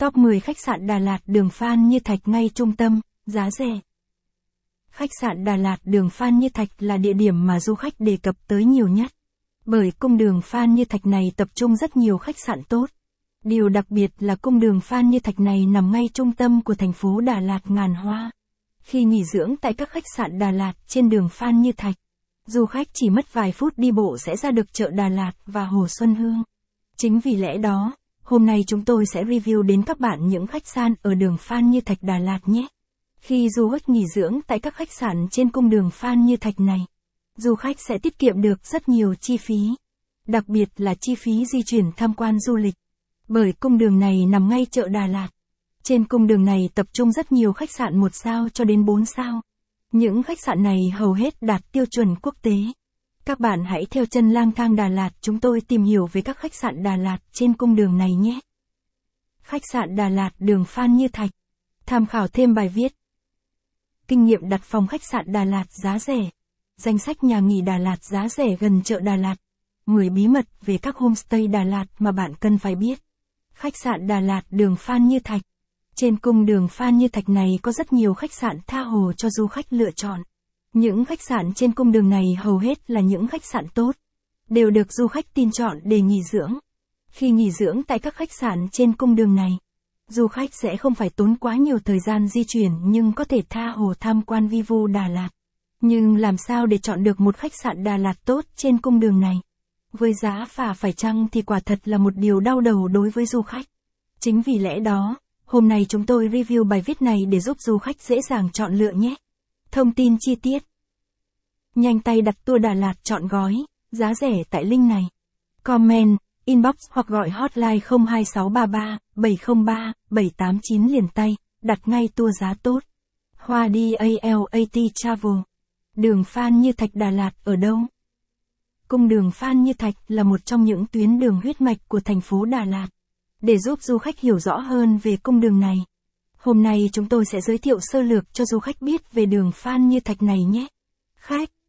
Top 10 khách sạn Đà Lạt đường Phan Như Thạch ngay trung tâm, giá rẻ. Khách sạn Đà Lạt đường Phan Như Thạch là địa điểm mà du khách đề cập tới nhiều nhất. Bởi cung đường Phan Như Thạch này tập trung rất nhiều khách sạn tốt. Điều đặc biệt là cung đường Phan Như Thạch này nằm ngay trung tâm của thành phố Đà Lạt ngàn hoa. Khi nghỉ dưỡng tại các khách sạn Đà Lạt trên đường Phan Như Thạch, du khách chỉ mất vài phút đi bộ sẽ ra được chợ Đà Lạt và Hồ Xuân Hương. Chính vì lẽ đó, hôm nay chúng tôi sẽ review đến các bạn những khách sạn ở đường Phan Như Thạch Đà Lạt nhé. Khi du khách nghỉ dưỡng tại các khách sạn trên cung đường Phan Như Thạch này, du khách sẽ tiết kiệm được rất nhiều chi phí. Đặc biệt là chi phí di chuyển tham quan du lịch. Bởi cung đường này nằm ngay chợ Đà Lạt. Trên cung đường này tập trung rất nhiều khách sạn một sao cho đến 4 sao. Những khách sạn này hầu hết đạt tiêu chuẩn quốc tế. Các bạn hãy theo chân lang thang Đà Lạt, chúng tôi tìm hiểu về các khách sạn Đà Lạt trên cung đường này nhé. Khách sạn Đà Lạt, đường Phan Như Thạch. Tham khảo thêm bài viết. Kinh nghiệm đặt phòng khách sạn Đà Lạt giá rẻ. Danh sách nhà nghỉ Đà Lạt giá rẻ gần chợ Đà Lạt. 10 bí mật về các homestay Đà Lạt mà bạn cần phải biết. Khách sạn Đà Lạt, đường Phan Như Thạch. Trên cung đường Phan Như Thạch này có rất nhiều khách sạn tha hồ cho du khách lựa chọn. Những khách sạn trên cung đường này hầu hết là những khách sạn tốt, đều được du khách tin chọn để nghỉ dưỡng. Khi nghỉ dưỡng tại các khách sạn trên cung đường này, du khách sẽ không phải tốn quá nhiều thời gian di chuyển nhưng có thể tha hồ tham quan vi vu Đà Lạt. Nhưng làm sao để chọn được một khách sạn Đà Lạt tốt trên cung đường này? Với giá phà phải chăng thì quả thật là một điều đau đầu đối với du khách. Chính vì lẽ đó, hôm nay chúng tôi review bài viết này để giúp du khách dễ dàng chọn lựa nhé. Thông tin chi tiết. Nhanh tay đặt tour Đà Lạt chọn gói, giá rẻ tại link này. Comment, inbox hoặc gọi hotline 02633 703 789 liền tay, đặt ngay tour giá tốt. Hoa đi ALAT Travel. Đường Phan Như Thạch Đà Lạt ở đâu? Cung đường Phan Như Thạch là một trong những tuyến đường huyết mạch của thành phố Đà Lạt. Để giúp du khách hiểu rõ hơn về cung đường này, hôm nay chúng tôi sẽ giới thiệu sơ lược cho du khách biết về đường Phan Như Thạch này nhé. Khách